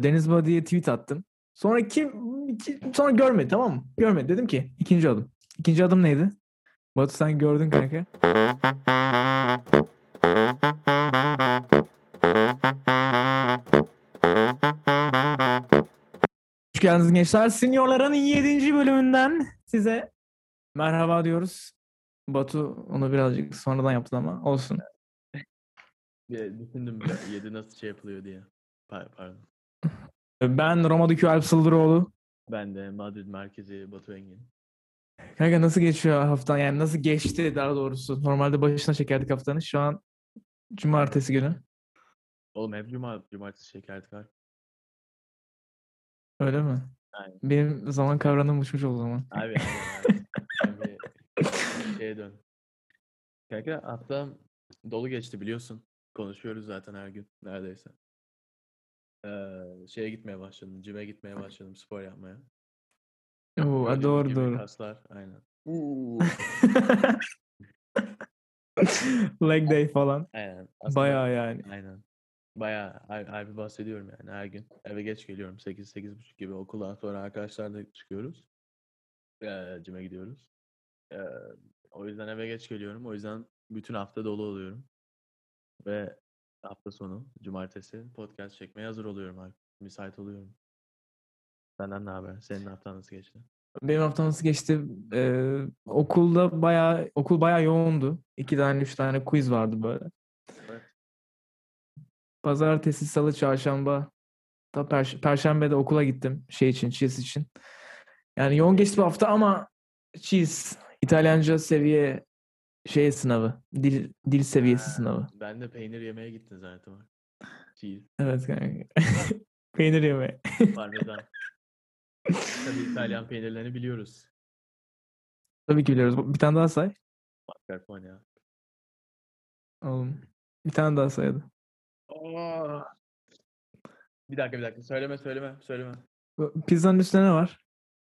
Deniz Body'ye tweet attım. Sonra kim sonra görmedi tamam mı? Görmedi. Dedim ki ikinci adım. İkinci adım neydi? Batu sen gördün kanka. Hoş geldiniz gençler. Seniorların 7. bölümünden size merhaba diyoruz. Batu onu birazcık sonradan yaptı ama olsun. Düşündüm bir 7 nasıl şey yapılıyor diye. Pa- Pardon. Ben Roma'daki Alp Sıldıroğlu. Ben de Madrid merkezi Batu Engin. Kanka nasıl geçiyor haftan? Yani nasıl geçti daha doğrusu? Normalde başına çekerdik haftanın. Şu an cumartesi günü. Oğlum hep cuma, cumartesi şekerdik abi. Öyle mi? Aynen. Benim zaman kavramım uçmuş o zaman. Abi şeye dön. Kanka haftam dolu geçti biliyorsun. Konuşuyoruz zaten her gün neredeyse. Ee, şeye gitmeye başladım. Cime gitmeye başladım spor yapmaya. Oo, Gördüğünüz doğru gibi doğru. Kaslar aynen. Leg day falan. Aynen. Aslında- Bayağı yani. Aynen. Bayağı har- harbi bahsediyorum yani her gün. Eve geç geliyorum. 8 buçuk gibi okuldan sonra arkadaşlarla çıkıyoruz. Eee cime gidiyoruz. Eee, o yüzden eve geç geliyorum. O yüzden bütün hafta dolu oluyorum. Ve hafta sonu cumartesi podcast çekmeye hazır oluyorum abi. Müsait oluyorum. Senden ne haber? Senin haftan nasıl geçti? Benim haftam nasıl geçti? Ee, okulda bayağı okul bayağı yoğundu. İki tane üç tane quiz vardı böyle. Evet. Pazartesi, salı, çarşamba da perş- perşembe de okula gittim şey için, cheese için. Yani yoğun geçti bu hafta ama cheese İtalyanca seviye şey sınavı. Dil dil seviyesi Ha, sınavı. Ben de peynir yemeye gittin zaten. Cheese, Evet kanka. Peynir yeme. parmesan. Tabii İtalyan peynirlerini biliyoruz. Tabii ki biliyoruz. Bir tane daha say. Mascarpone ya. Oğlum. Bir tane daha saydı. Aa! Bir dakika bir dakika. Söyleme söyleme söyleme. Pizzanın üstüne ne var?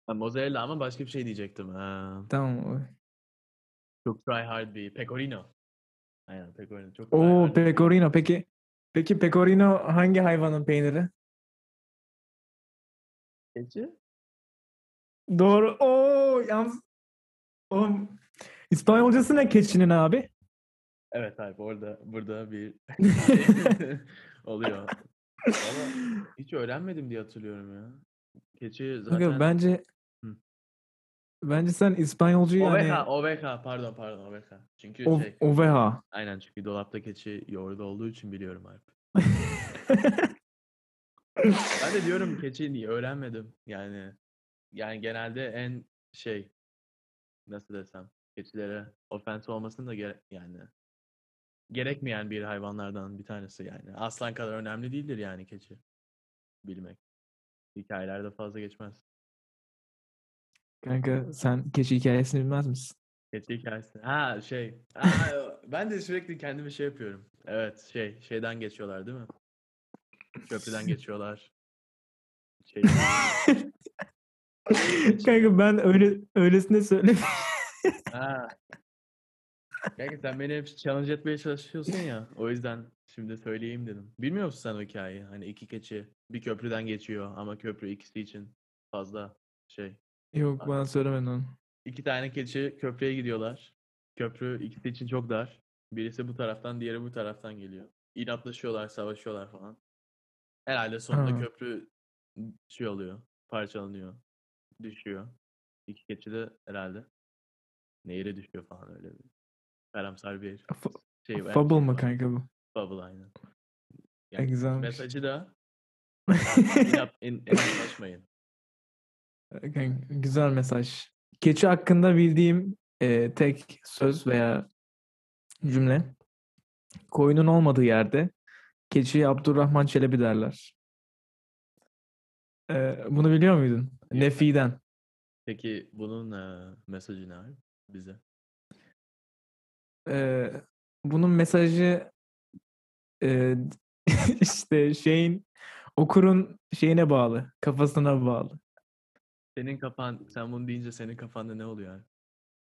Ha, mozzarella ama başka bir şey diyecektim. Ha, Tamam. Çok try hard bir pecorino. Aynen pecorino. Çok Oo pecorino. Peki peki pecorino hangi hayvanın peyniri? Keçi? Doğru. Oo yalnız Oğlum İspanyolcası ne keçinin abi? Evet abi orada burada bir oluyor. Ama hiç öğrenmedim diye hatırlıyorum ya. Keçi zaten Kanka bence. Bence sen İspanyolcuyu yani oveja, oveja pardon pardon oveja. Çünkü ov- şey oveja. aynen çünkü dolapta keçi yoğurdu olduğu için biliyorum abi. Ben de diyorum keçi niye öğrenmedim. Yani yani genelde en şey nasıl desem keçilere ofens olmasın da gere- yani gerekmeyen bir hayvanlardan bir tanesi yani. Aslan kadar önemli değildir yani keçi bilmek. Hikayelerde fazla geçmez. Kanka sen keçi hikayesini bilmez misin? Keçi hikayesi. Ha şey. Aa, ben de sürekli kendime şey yapıyorum. Evet şey şeyden geçiyorlar değil mi? Köprüden geçiyorlar. Şey, Kanka ben öyle öylesine söyle. Ha. Kanka sen beni hep challenge etmeye çalışıyorsun ya. O yüzden şimdi söyleyeyim dedim. Bilmiyor musun sen o hikayeyi? Hani iki keçi bir köprüden geçiyor ama köprü ikisi için fazla şey. Yok bana söylemedin onu. İki tane keçi köprüye gidiyorlar. Köprü ikisi için çok dar. Birisi bu taraftan, diğeri bu taraftan geliyor. İnatlaşıyorlar, savaşıyorlar falan. Herhalde sonunda Ha. köprü şey oluyor, parçalanıyor, düşüyor. İki keçi de herhalde nehire düşüyor falan öyle bir karamsar bir Fa- şey. Fable şey mı var. kanka bu? Fable aynen. E, güzelmiş. mesajı da inat, in, inatlaşmayın. Güzel mesaj. Keçi hakkında bildiğim e, tek söz veya cümle koyunun olmadığı yerde keçiye Abdurrahman Çelebi derler. E, bunu biliyor muydun? Nefi'den. Peki bunun eee, mesajı ne abi bize? E, bunun mesajı e, işte şeyin okurun şeyine bağlı, kafasına bağlı. Senin kafan, sen bunu deyince senin kafanda ne oluyor abi?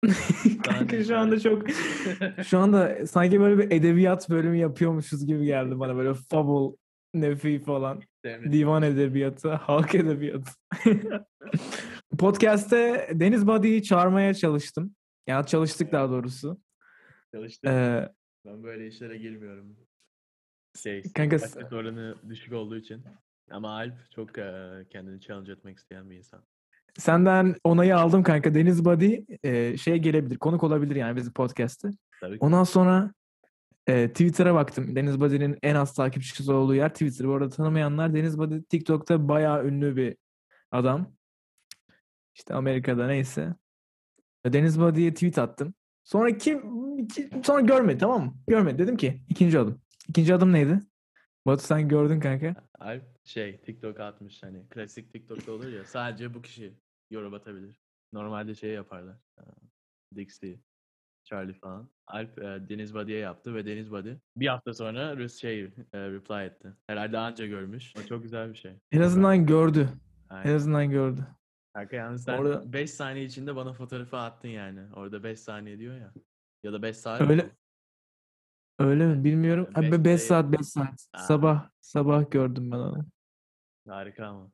Kanka şu anda çok şu anda sanki böyle bir edebiyat bölümü yapıyormuşuz gibi geldi bana böyle fable Nefi falan. Divan edebiyatı, halk edebiyatı. Podcast'te Deniz Body'yi çağırmaya çalıştım. Ya çalıştık daha doğrusu. Çalıştım. Ee, Ben böyle işlere girmiyorum. Şey, Kanka oranı düşük olduğu için. Ama Alp çok kendini challenge etmek isteyen bir insan. Senden onayı aldım kanka. Deniz Body e, şeye gelebilir, konuk olabilir yani bizim podcast'te. Ondan sonra e, Twitter'a baktım. Deniz Body'nin en az takipçisi olduğu yer Twitter. Bu arada tanımayanlar Deniz Body TikTok'ta bayağı ünlü bir adam. İşte Amerika'da neyse. Deniz Body'ye tweet attım. Sonra kim sonra görmedi tamam mı? Görmedi. Dedim ki ikinci adım. İkinci adım neydi? Batu sen gördün kanka. Alp şey TikTok atmış hani klasik TikTok'ta olur ya sadece bu kişi yorum atabilir. Normalde şey yaparlar. Dixie, Charlie falan. Alp eee, Deniz Body'ye yaptı ve Deniz Body bir hafta sonra şey eee, reply etti. Herhalde anca görmüş. O çok güzel bir şey. En azından gördü. En Aynen. azından gördü. Kanka yalnız sen Orada- 5 saniye içinde bana fotoğrafı attın yani. Orada 5 saniye diyor ya. Ya da 5 saat Öyle- mi? Öyle mi? Bilmiyorum. Beş 5 değil. saat 5 saat. Aa. Sabah sabah gördüm ben onu. Harika ama.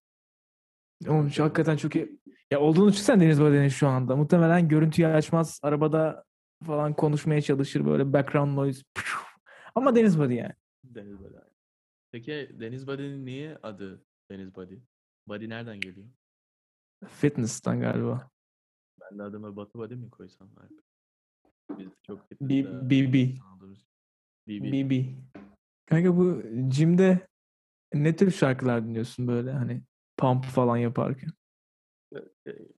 Şu hakikaten çok iyi. Ya olduğunu düşünsen Deniz Body'nin şu anda. Muhtemelen görüntüyü açmaz. Arabada falan konuşmaya çalışır böyle background noise. Ama Deniz Body yani. Deniz Body. Peki Deniz Body'nin niye adı Deniz Body? Body nereden geliyor? Fitness'tan galiba. Ben de adımı Batı Body mi koysam? Biz çok BB. BB. BB. Kanka bu Jim'de ne tür şarkılar dinliyorsun böyle hani pump falan yaparken?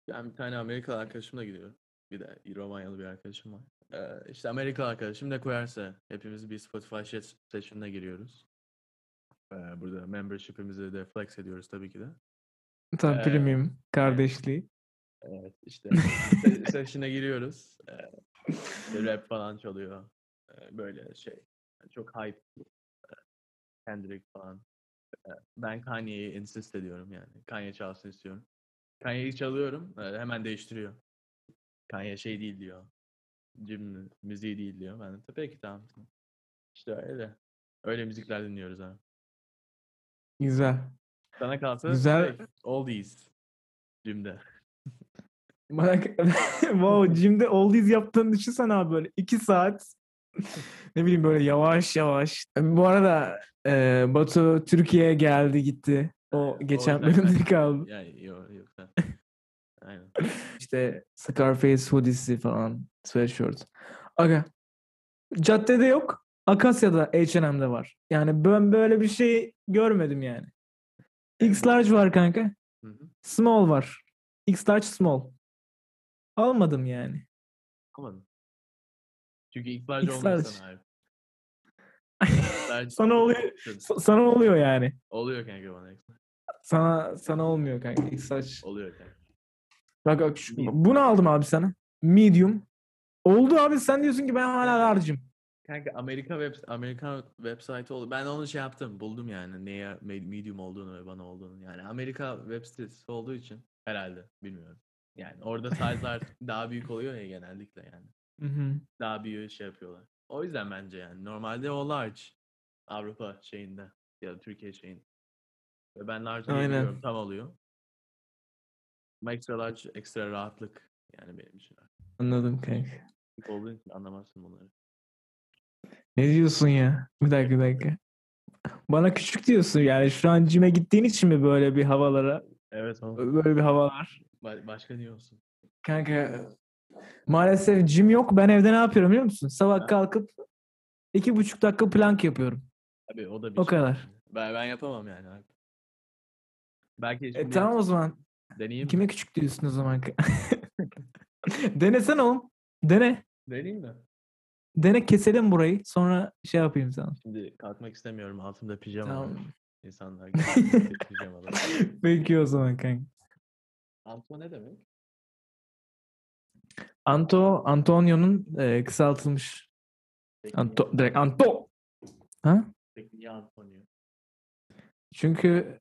Ben bir tane Amerikalı arkadaşımla gidiyorum. Bir de Romanyalı bir arkadaşım var. Ee, işte Amerikalı arkadaşım ne koyarsa hepimiz bir Spotify se- session'ına giriyoruz. Ee, burada membership'imizi de flex ediyoruz tabii ki de. Tabii Ee, premium kardeşliği. Evet işte se- session'a giriyoruz. Ee, işte rap falan çalıyor. Ee, böyle şey. Çok hype. Kendrick falan. Ben Kanye'yi insist ediyorum yani. Kanye çalsın istiyorum. Kanye'yi çalıyorum. Hemen değiştiriyor. Kanye şey değil diyor. Jim müziği değil diyor. Ben de peki tamam. tamam." İşte öyle. Öyle müzikler dinliyoruz abi. Güzel. Sana kalsa Güzel. şey, oldies. Jim'de. Bana wow, Jim'de oldies yaptığını düşünsene abi böyle iki saat ne bileyim böyle yavaş yavaş. Bu arada e, Batu Türkiye'ye geldi gitti. O Evet, geçen bölümde kaldı. Yani yok yok. Aynen. İşte Scarface hoodiesi falan, sweatshirt. Aga, caddede yok. Akasya'da H&M'de var. Yani ben böyle bir şey görmedim yani. X large var kanka. Small var. X large small. Almadım yani. Anladım. Çünkü ilk X olmuyor sana abi. Sana oluyor. Sana oluyor yani. Oluyor kanka bana. Sana sana olmuyor kanka X large. Oluyor kanka. Bak bak şu- bunu aldım abi sana. Medium. Oldu abi sen diyorsun ki ben hala large'ım. Kanka Amerika web Amerika website oldu. Ben onu şey yaptım. Buldum yani neye me- medium olduğunu ve bana olduğunu. Yani Amerika web sitesi olduğu için herhalde bilmiyorum. Yani orada size'lar daha büyük oluyor ya genellikle yani. Daha büyük şey yapıyorlar. O yüzden bence yani. Normalde o large. Avrupa şeyinde ya da Türkiye şeyinde. Ve ben large diye Aynen. biliyorum, tam oluyor. Ama extra large ekstra rahatlık yani benim için. Anladım kanka. Küçük olduğun için anlamazsın bunları. Ne diyorsun ya? Bir dakika bir dakika. Bana küçük diyorsun yani şu an cime gittiğin için mi böyle bir havalara Evet ama böyle bir havalar? Ba- başka niye olsun? Kanka maalesef cim yok. Ben evde ne yapıyorum biliyor musun? Sabah Ha? kalkıp iki buçuk dakika plank yapıyorum. Tabii o da bir O şey. kadar. Ben, ben yapamam yani abi. Belki E, tamam o zaman. deneyeyim. Kime küçük diyorsun o zaman? Denesene oğlum. Dene. Deneyeyim mi? Dene keselim burayı. Sonra şey yapayım sana. Şimdi kalkmak istemiyorum. Altımda pijama Tamam. var. İnsanlar pijamalı. Peki o zaman kanka. Anto ne demek? Anto, Antonio'nun e, kısaltılmış. Peki, Anto, niye, direkt Anto. Ha? peki niye Antonio? Çünkü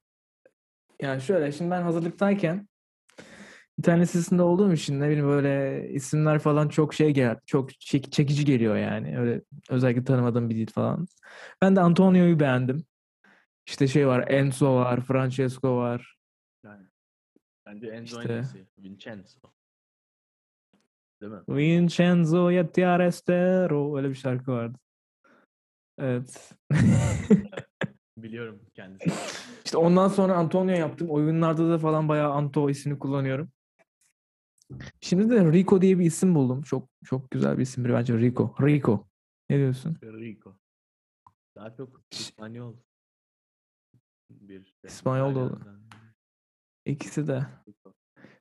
yani şöyle şimdi ben hazırlıktayken internet sitesinde olduğum için ne bileyim böyle isimler falan çok şey gel çok çek- çekici geliyor yani. Öyle özellikle tanımadığım bir dil falan. Ben de Antonio'yu beğendim. İşte şey var. Enzo var. Francesco var. Bence Enzo İşte. en iyisi. Vincenzo. Değil mi? Vincenzo Yattiarestero. Öyle bir şarkı vardı. Evet. Biliyorum kendisini. İşte ondan sonra Antonio yaptım. Oyunlarda da falan bayağı Anto ismini kullanıyorum. Şimdi de Rico diye bir isim buldum. Çok çok güzel bir isim bence Rico. Rico. Ne diyorsun? Rico. Daha çok İspanyol. Bir İspanyol da olur. İkisi de.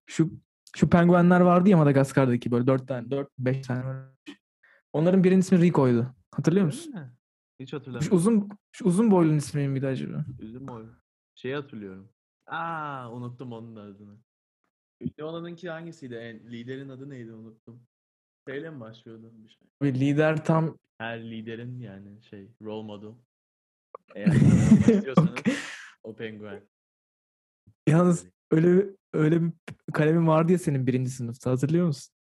Şu şu penguenler vardı ya Madagaskar'daki böyle dört tane, dört, beş tane. Onların birinin ismi Rico'ydu. Hatırlıyor musun? Hiç Şu hatırlamıyorum. uzun şu uzun boylunun ismi miydi acaba? Üzüm oyunu. Şeyi hatırlıyorum. Aa unuttum onun adını. Ünlü olanınki hangisiydi? En, liderin adı neydi unuttum. Şeyle mi başlıyordu bir şey? Ve lider tam Her liderin yani şey role model. Eğer istiyorsanız o penguen. Yalnız öyle öyle bir kalemin vardı ya senin birinci sınıfta hatırlıyor musun?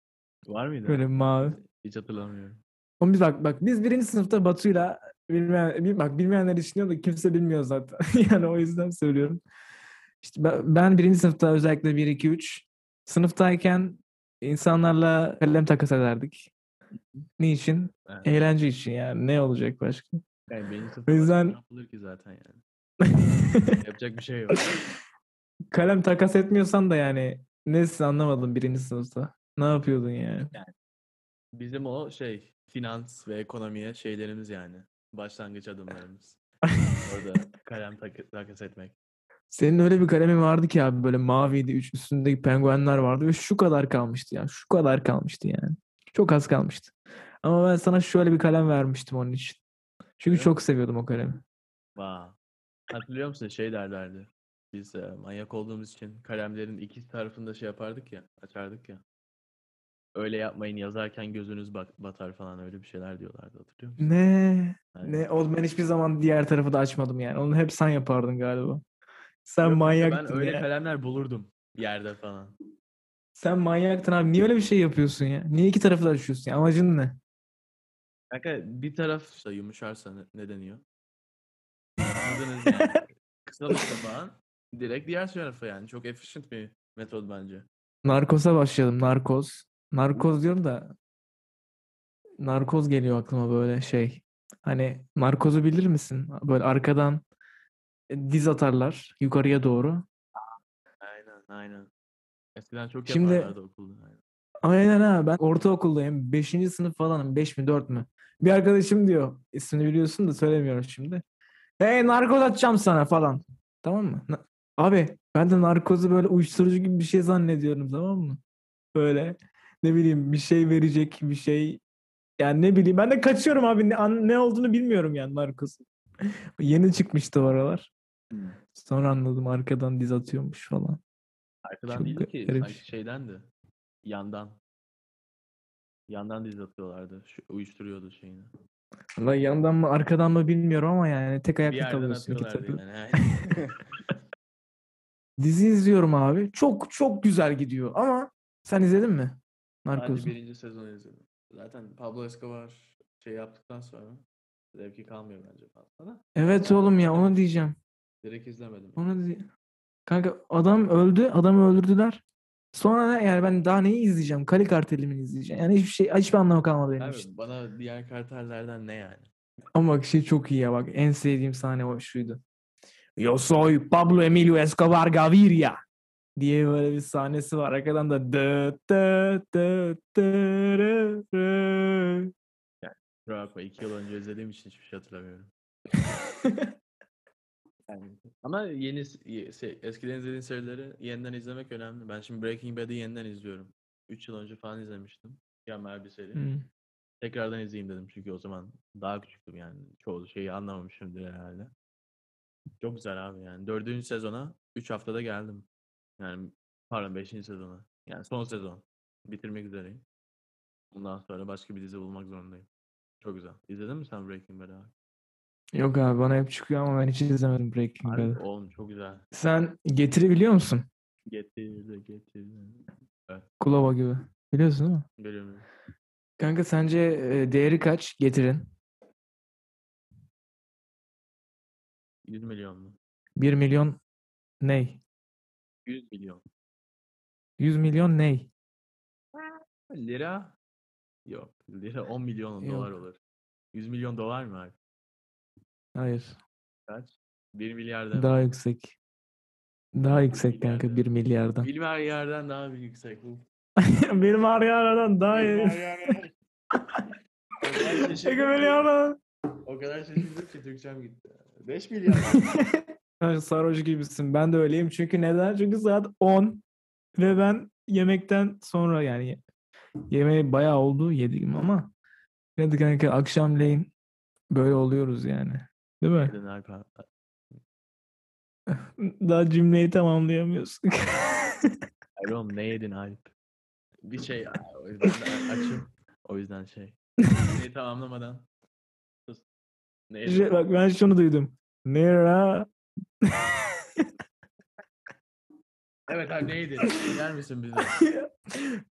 Var mıydı? Böyle mavi. Hiç hatırlamıyorum. Oğlum biz bak bak biz birinci sınıfta Batu'yla bilmeyen, bil- bak bilmeyenler düşünüyor da kimse bilmiyor zaten. yani o yüzden söylüyorum. İşte ben, ben birinci sınıfta özellikle 1 2 3 sınıftayken insanlarla kalem takas ederdik. Niçin? Evet. Eğlence için yani. Ne olacak başka? Yani benim O yüzden- yapılır ki zaten yani. Yapacak bir şey yok. kalem takas etmiyorsan da yani nesin anlamadım birinci sınıfta. Ne yapıyordun yani? Bizim o şey finans ve ekonomiye şeylerimiz yani. Başlangıç adımlarımız. Orada kalem tak- takas etmek. Senin öyle bir kalemin vardı ki abi böyle maviydi. Üç üstündeki penguenler vardı ve şu kadar kalmıştı yani. Şu kadar kalmıştı yani. Çok az kalmıştı. Ama ben sana şöyle bir kalem vermiştim onun için. Çünkü mi? çok seviyordum o kalemi. Vay. Hatırlıyor musun şey derlerdi. Biz e, manyak olduğumuz için kalemlerin iki tarafında şey yapardık ya, açardık ya. Öyle yapmayın yazarken gözünüz bak batar falan öyle bir şeyler diyorlardı hatırlıyor musun? Ne? Aynen. Ne? Oğlum ben hiçbir zaman diğer tarafı da açmadım yani. Onu hep sen yapardın galiba. Sen Yok, manyaktın Ben öyle ya. kalemler bulurdum yerde falan. Sen manyaktın abi. Niye öyle bir şey yapıyorsun ya? Niye iki tarafı da açıyorsun ya? Amacın ne? Kanka bir taraf işte yumuşarsa ne, ne deniyor? Anladınız yani. Kısalırsa falan direkt diğer tarafa yani. Çok efficient bir metod bence. Narkoz'a başlayalım. Narkoz. Narkoz diyorum da narkoz geliyor aklıma böyle şey. Hani narkozu bilir misin? Böyle arkadan diz atarlar yukarıya doğru. Aynen aynen. Eskiden çok Şimdi- yaparlardı okulda. Aynen. Aynen ha ben ortaokuldayım. Beşinci sınıf falanım. Beş mi dört mü? Bir arkadaşım diyor. ismini biliyorsun da söylemiyorum şimdi. Hey narkoz atacağım sana falan. Tamam mı? Na- Abi ben de narkozu böyle uyuşturucu gibi bir şey zannediyorum tamam mı? Böyle ne bileyim bir şey verecek bir şey. Yani ne bileyim ben de kaçıyorum abi ne, an- ne olduğunu bilmiyorum yani narkoz. Yeni çıkmıştı o aralar. Hmm. Sonra anladım arkadan diz atıyormuş falan. Arkadan Çok değildi ki garip. sanki şeydendi. Yandan. Yandan diz atıyorlardı. Şu, uyuşturuyordu şeyini. Valla yandan mı arkadan mı bilmiyorum ama yani tek Bir ayakta yerden kalıyorsun. iki atıyorlardı tarafı. yani. Dizi izliyorum abi. Çok çok güzel gidiyor ama sen izledin mi? Sadece Narkoz'u. birinci sezonu izledim. Zaten Pablo Escobar şey yaptıktan sonra zevki kalmıyor bence fazla da. Evet oğlum ya onu diyeceğim. Direkt izlemedim. Onu di- Kanka adam öldü. Adamı öldürdüler. Sonra ne? Yani ben daha neyi izleyeceğim? Kali Karteli mi izleyeceğim? Yani hiçbir şey hiçbir anlamı kalmadı benim Abi için. bana diğer kartellerden ne yani? Ama bak şey çok iyi ya bak. En sevdiğim sahne o şuydu. Yo soy Pablo Emilio Escobar Gaviria diye böyle bir sahnesi var. Arkadan da dı dı dı dı rı rı. Kusura bakma iki yıl önce izlediğim için hiçbir şey hatırlamıyorum. Yani, ama yeni se- eskiden izlediğin serileri yeniden izlemek önemli. Ben şimdi Breaking Bad'i yeniden izliyorum. 3 yıl önce falan izlemiştim. Mükemmel bir seri. Hmm. Tekrardan izleyeyim dedim çünkü o zaman daha küçüktüm yani. Çoğu şeyi anlamamışımdır herhalde. Çok güzel abi yani. Dördüncü sezona 3 haftada geldim. Yani pardon 5. sezona. Yani son sezon. Bitirmek üzereyim. Bundan sonra başka bir dizi bulmak zorundayım. Çok güzel. İzledin mi sen Breaking Bad'i abi? Yok abi bana hep çıkıyor ama ben hiç izlemedim Breaking Harbi, Bad'ı. oğlum çok güzel. Sen Getiri biliyor musun? Getirdi getirdi. Kulova gibi. Biliyorsun değil mi? Biliyorum. Kanka sence e, değeri kaç Getir'in? 100 milyon mu? 1 milyon ney? 100 milyon. 100 milyon ney? Lira? Yok. Lira 10 milyon dolar Yok. olur. 100 milyon dolar mı abi? Hayır. Kaç? 1 milyardan. Daha yüksek. Daha yüksek kanka milyardan. 1 milyardan. 1 milyardan daha bir yüksek. Uf. Bir milyardan daha şaşırdım ki- milyardan. O kadar şaşırdım ki Türkçem gitti. 5 milyar. Sarhoş gibisin. Ben de öyleyim. Çünkü neden? Çünkü saat 10 ve ben yemekten sonra yani yemeği bayağı oldu yedim ama ne de kanka akşamleyin böyle oluyoruz yani. Değil mi? Daha cümleyi tamamlayamıyorsun. Hayır oğlum ne yedin Alp? Bir şey o yüzden de açım. O yüzden şey. Neyi tamamlamadan. Sus. Ne yedin? Şey, bak ben şunu duydum. Nera Evet abi ne yedin? Yer misin bize?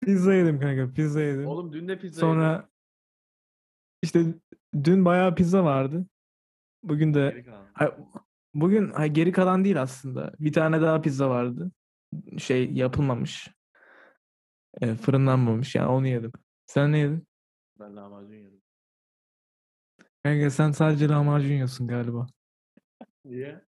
pizza yedim kanka pizza yedim. Oğlum dün de pizza Sonra işte dün bayağı pizza vardı. Bugün yedim. de. Ay, bugün ay, geri kalan değil aslında. Bir tane daha pizza vardı. Şey yapılmamış. E, fırınlanmamış yani onu yedim. Sen ne yedin? Ben lahmacun yedim. Kanka sen sadece lahmacun yiyorsun galiba. Niye?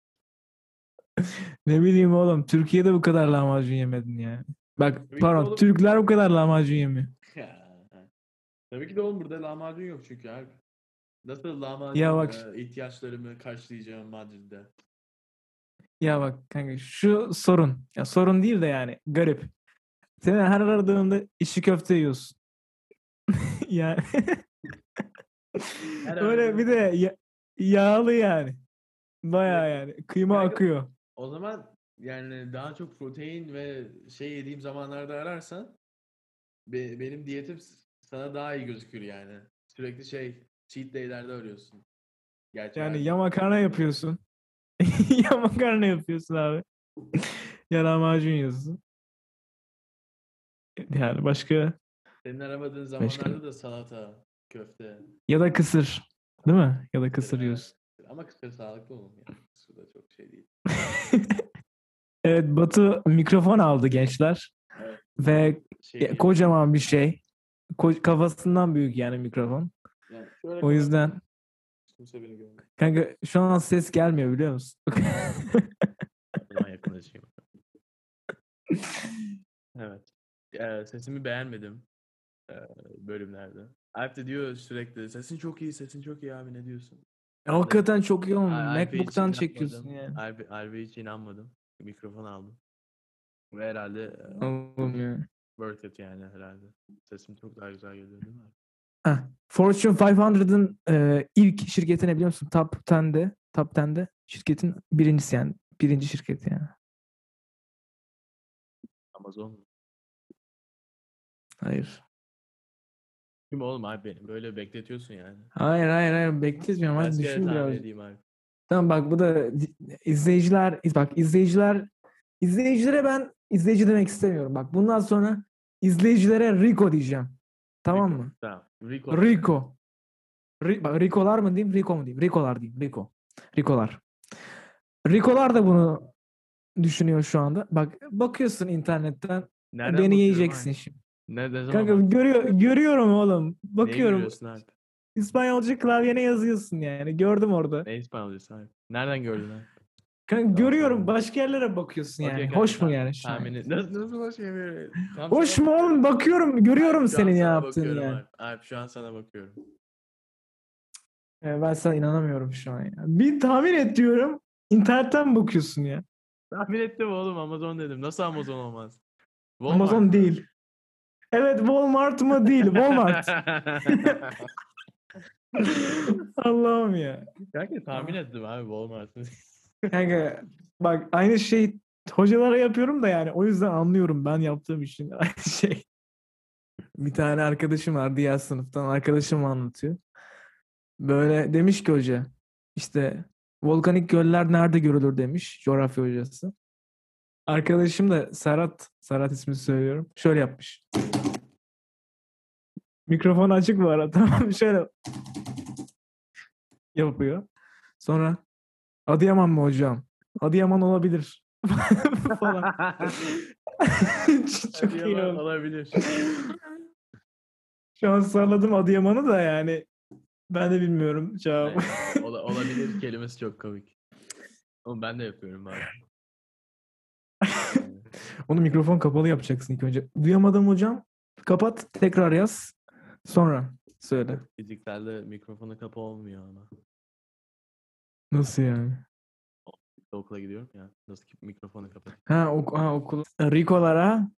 Ne bileyim oğlum Türkiye'de bu kadar lahmacun yemedin yani. Bak Tabii pardon oğlum. Türkler bu kadar lahmacun yemiyor. Tabii ki de oğlum burada lahmacun yok çünkü abi. Nasıl lahmacun Ya bak- e, ihtiyaçlarımı karşılayacağım Madrid'de? Ya bak kanka şu sorun. Ya sorun değil de yani garip. Seni her aradığımda içli köfte yiyorsun. yani öyle bir de ya- yağlı yani. Bayağı yani. Kıyma Kanka- akıyor. O zaman yani daha çok protein ve şey yediğim zamanlarda ararsan be- benim diyetim s- sana daha iyi gözükür yani. Sürekli şey cheat day'lerde arıyorsun. Gerçi Yani ya makarna yapıyorsun. ya makarna yapıyorsun abi. ya lahmacun yiyorsun. Yani başka senin aramadığın zamanlarda da salata, köfte. ya da kısır. Değil mi? Ya da kısır yiyorsun. Ama kısır sağlıklı oğlum ya. Kısır da çok şey değil. Evet Batu mikrofon aldı gençler. Evet. Ve Şey kocaman bir şey. Ko- kafasından büyük yani mikrofon. Yani O yüzden Kimse beni görmüyor. kanka şu an ses gelmiyor biliyor musun? Yakınlaşayım. Evet. Eee, sesimi beğenmedim eee, bölümlerde. Alp de diyor sürekli sesin çok iyi, sesin çok iyi abi ne diyorsun? Hakikaten çok iyi olmuş. Al- Alp'e hiç Macbook'tan çekiyorsun inanmadım. yani. Alp, Alp'e hiç inanmadım. Mikrofon aldım. Ve herhalde eee, Oğlum ya. worth it yani herhalde. Sesim çok daha güzel geliyor değil mi? Heh, Fortune 500'ın e, ilk şirketine biliyor musun? Top 10'de, Top 10'de şirketin birincisi yani. Birinci şirket yani. Amazon mu? Hayır. Kim oğlum Alp beni? Böyle bekletiyorsun yani. Hayır hayır hayır bekletmiyorum. Hadi düşün biraz. edeyim? Tamam bak bu da izleyiciler bak izleyiciler izleyicilere ben izleyici demek istemiyorum. Bak bundan sonra izleyicilere Rico diyeceğim. Tamam Rico. mı? Tamam. Rico. Rico. Ri- bak, Rico'lar mı diyeyim, Rico mu diyeyim? Rico'lar diyeyim, Rico. Rico'lar. Rico'lar da bunu düşünüyor şu anda. Bak bakıyorsun internetten Nereden beni bakıyorum yiyeceksin Alp? şimdi. Ne, ne zaman Kanka görüyor, görüyorum oğlum. Bakıyorum. görüyorsun Alp? İspanyolca klavyene yazıyorsun yani. Gördüm orada. Ne İspanyolcası Alp? Nereden gördün Alp? Kanka görüyorum. Başka yerlere bakıyorsun Okey, yani. kanka, Hoş mu yani şu an? Tahmini. Nasıl, nasıl hoş? Tam Hoş sana- mu oğlum? Bakıyorum, görüyorum şu an senin sana yaptığını bakıyorum yani. Alp. Alp şu an sana bakıyorum. Ben sana inanamıyorum şu an ya. Bir tahmin et diyorum. İnternetten bakıyorsun ya? Tahmin ettim oğlum Amazon dedim. Nasıl Amazon olmaz? Walmart Amazon değil. Evet Walmart mı değil. Walmart. Allah'ım ya. Kanka tahmin ettim abi Walmart. Kanka bak aynı şey hocalara yapıyorum da yani o yüzden anlıyorum ben yaptığım için aynı şey. Bir tane arkadaşım var diğer sınıftan arkadaşım anlatıyor. Böyle demiş ki hoca işte volkanik göller nerede görülür demiş coğrafya hocası. Arkadaşım da Serhat, Serhat ismini söylüyorum. Şöyle yapmış. Mikrofon açık bu arada tamam? Şöyle yapıyor. Sonra Adıyaman mı hocam? Adıyaman olabilir. Falan. Çok iyi Adıyaman oldu. olabilir. Şu an salladım Adıyaman'ı da yani. Ben de bilmiyorum. Yani, ola- olabilir kelimesi çok komik. Ama ben de yapıyorum bazen. Onu mikrofon kapalı yapacaksın ilk önce. Duyamadım hocam. Kapat, tekrar yaz. Sonra söyle. Fizikselde mikrofonu kapı olmuyor ama. Nasıl yani? Okula gidiyorum ya. Nasıl ki mikrofonu kapat. Ha, ok ha okul. Rikolara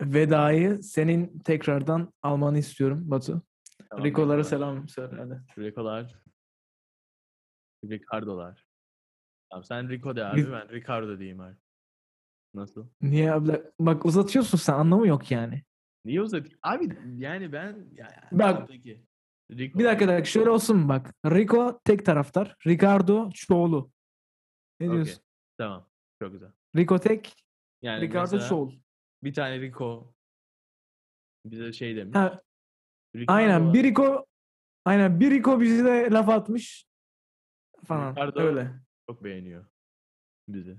vedayı senin tekrardan almanı istiyorum Batu. Tamam, Rikolara Rikolar. selam söyle hadi. Rikolar. Ricardo'lar. Tamam sen Rico de abi ben Ricardo diyeyim abi. Nasıl? Niye abla? Bak uzatıyorsun sen anlamı yok yani. Niye uzat? Abi yani ben ya, Bak- peki. Rico. Bir dakika dakika şöyle olsun mu bak. Rico tek taraftar. Ricardo çoğulu. Ne Okey, diyorsun? Tamam. Çok güzel. Rico tek, Yani Ricardo çoğul. bir tane Rico bize şey demiş. Ha, Ricardo aynen var. bir Rico aynen bir Rico bize laf atmış falan Ricardo- öyle. çok beğeniyor bizi.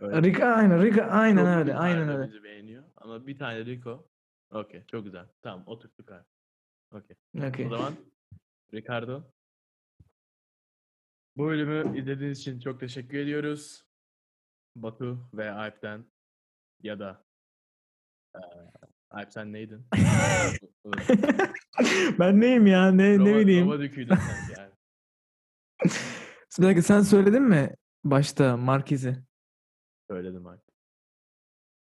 Öyle. Rico aynen Rico aynen Çok öyle aynen öyle. Bizi beğeniyor. Ama bir tane Rico. Okey çok güzel. Tamam oturttuk abi. Okey. Okey. O zaman Ricardo. Bu bölümü izlediğiniz için çok teşekkür ediyoruz. Batu ve Alp'ten ya da eee Alp sen neydin? ben neyim ya ne ne Roma- bileyim. Roma düküydün sanki yani. Bir dakika sen söyledin mi başta Marquez'i? Söyledim Alp.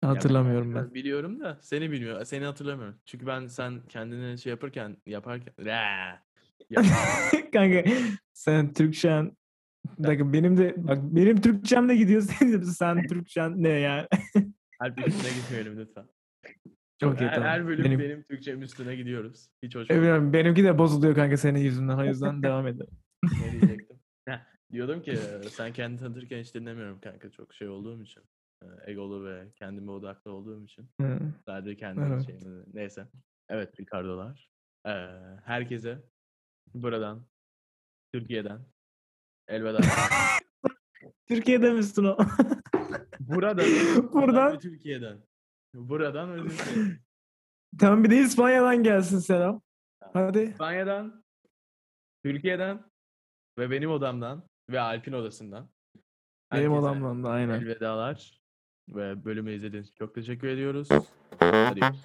Hatırlamıyorum ben. Biliyorum da seni bilmiyorum. Seni hatırlamıyorum. Çünkü ben sen kendini şey yaparken yaparken! Yap- Kanka sen Türkçen bir dakika benim de bak benim Türkçem de gidiyor de sen Türkçen ne yani? Alp üstüne gitmeyelim lütfen. Çok, Okey, her, tamam. her bölüm benim, Benim- Türkçem üstüne gidiyoruz. Hiç hoş. Eminim benimki de bozuluyor kanka senin yüzünden o yüzden devam edelim. Ne diyecektim? Heh, diyordum ki sen kendini tanıtırken hiç dinlemiyorum kanka çok şey olduğum için. Egolu ve kendime odaklı olduğum için. Hı. Sadece kendi Evet. şeyimi... Neyse. Evet Ricardo'lar. Ee, herkese buradan Türkiye'den elveda. Türkiye'de misin o? buradan. Buradan. Türkiye'den. Buradan ve Türkiye'den. tamam bir de İspanya'dan gelsin selam. Hadi. İspanya'dan, Türkiye'den ve benim odamdan ve Alp'in odasından. Benim odamdan da aynen. Elvedalar ve bölümü izlediğiniz için çok teşekkür ediyoruz. Adios.